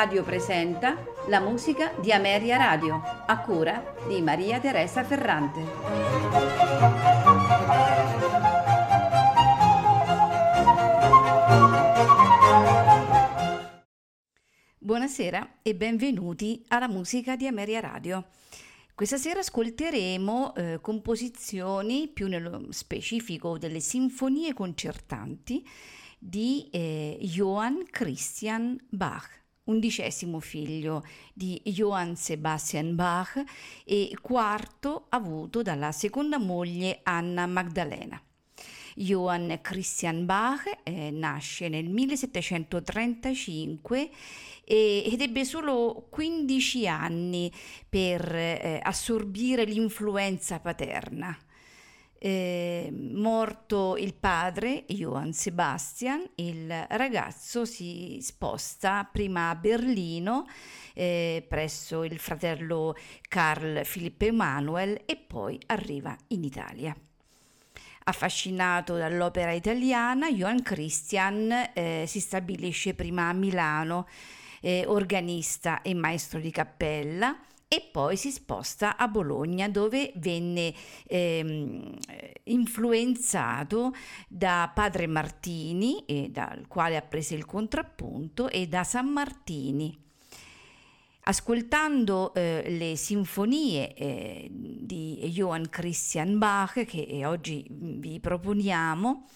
Radio presenta la musica di Ameria Radio, a cura di Maria Teresa Ferrante. Buonasera e benvenuti alla musica di Ameria Radio. Questa sera ascolteremo eh, composizioni, più nello specifico delle sinfonie concertanti, di eh, Johann Christian Bach undicesimo figlio di Johann Sebastian Bach e quarto avuto dalla seconda moglie Anna Magdalena. Johann Christian Bach eh, nasce nel 1735 e, ed ebbe solo 15 anni per eh, assorbire l'influenza paterna. Eh, morto il padre, Johann Sebastian, il ragazzo si sposta prima a Berlino eh, presso il fratello Carl Philipp Emanuel e poi arriva in Italia. Affascinato dall'opera italiana, Johann Christian eh, si stabilisce prima a Milano, eh, organista e maestro di cappella, e poi si sposta a Bologna dove venne ehm, influenzato da padre Martini, dal quale ha preso il contrappunto, e da San Martini. Ascoltando eh, le sinfonie eh, di Johann Christian Bach che oggi vi proponiamo,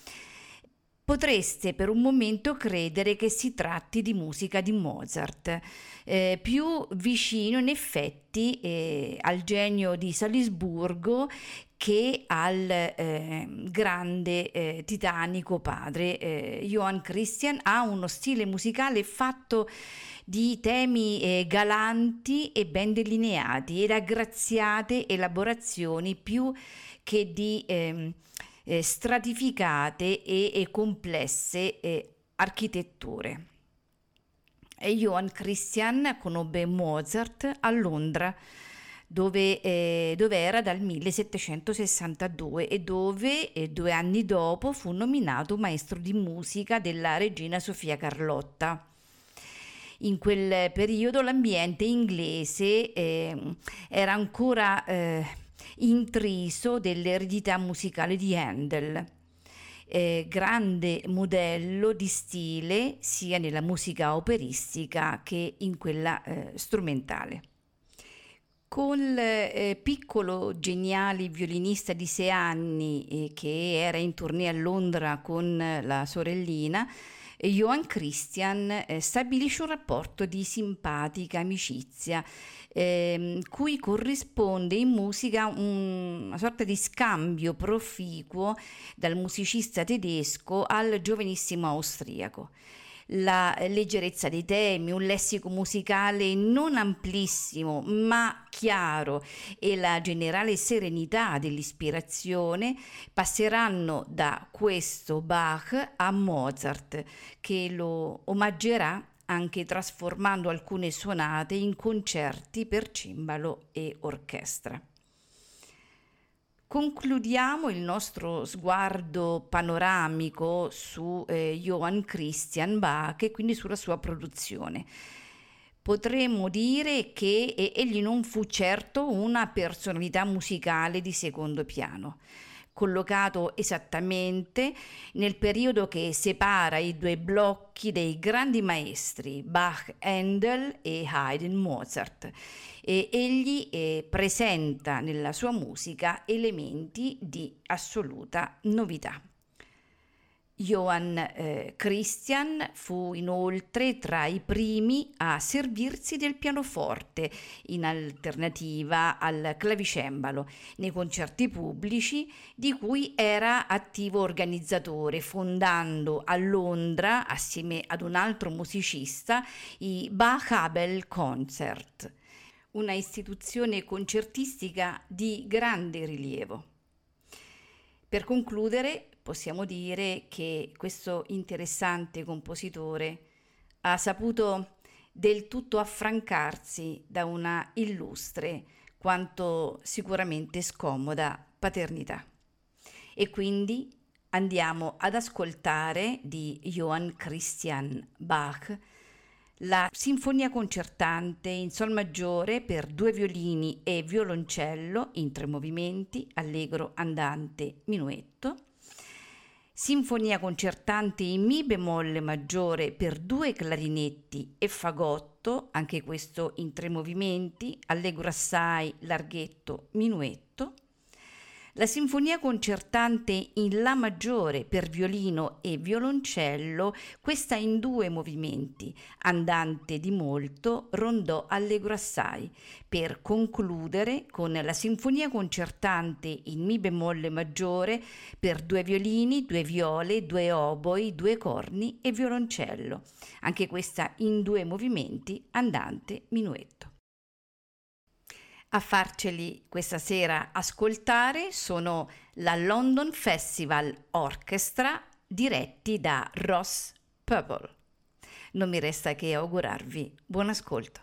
potreste per un momento credere che si tratti di musica di Mozart, eh, più vicino in effetti eh, al genio di Salisburgo che al eh, grande titanico padre. Eh, Johann Christian ha uno stile musicale fatto di temi eh, galanti e ben delineati ed aggraziate elaborazioni più che di ehm, eh, stratificate e, e complesse eh, architetture. Johann Christian conobbe Mozart a Londra, dove, eh, dove, era dal 1762 e dove eh, due anni dopo fu nominato maestro di musica della regina Sofia Carlotta. In quel periodo l'ambiente inglese eh, era ancora eh, intriso dell'eredità musicale di Handel. Eh, grande modello di stile sia nella musica operistica che in quella eh, strumentale. Col eh, piccolo geniale violinista di sei anni eh, che era in tournée a Londra con la sorellina, Johann Christian eh, stabilisce un rapporto di simpatica amicizia eh, cui corrisponde in musica un, una sorta di scambio proficuo dal musicista tedesco al giovanissimo austriaco. La leggerezza dei temi, un lessico musicale non amplissimo ma chiaro e la generale serenità dell'ispirazione passeranno da questo Bach a Mozart che lo omaggerà anche trasformando alcune suonate in concerti per cimbalo e orchestra. Concludiamo il nostro sguardo panoramico su eh, Johann Christian Bach e quindi sulla sua produzione. Potremmo dire che egli non fu certo una personalità musicale di secondo piano collocato esattamente nel periodo che separa i due blocchi dei grandi maestri Bach, Handel e Haydn Mozart. E egli eh, presenta nella sua musica elementi di assoluta novità. Johann eh, Christian fu inoltre tra i primi a servirsi del pianoforte in alternativa al clavicembalo nei concerti pubblici di cui era attivo organizzatore, fondando a Londra, assieme ad un altro musicista, i Bach-Abel Concert, una istituzione concertistica di grande rilievo. Per concludere, possiamo dire che questo interessante compositore ha saputo del tutto affrancarsi da una illustre quanto sicuramente scomoda paternità. E quindi andiamo ad ascoltare di Johann Christian Bach la sinfonia concertante in sol maggiore per due violini e violoncello in tre movimenti, allegro, andante, minuetto. Sinfonia concertante in mi bemolle maggiore per due clarinetti e fagotto, anche questo in tre movimenti, allegro assai, larghetto, minuetto la sinfonia concertante in La maggiore per violino e violoncello, questa in due movimenti, andante di molto, rondò allegro assai, per concludere con la sinfonia concertante in Mi bemolle maggiore per due violini, due viole, due oboi, due corni e violoncello, anche questa in due movimenti, andante, minuetto. A farceli questa sera ascoltare sono la London Festival Orchestra diretti da Ross Purple. Non mi resta che augurarvi buon ascolto.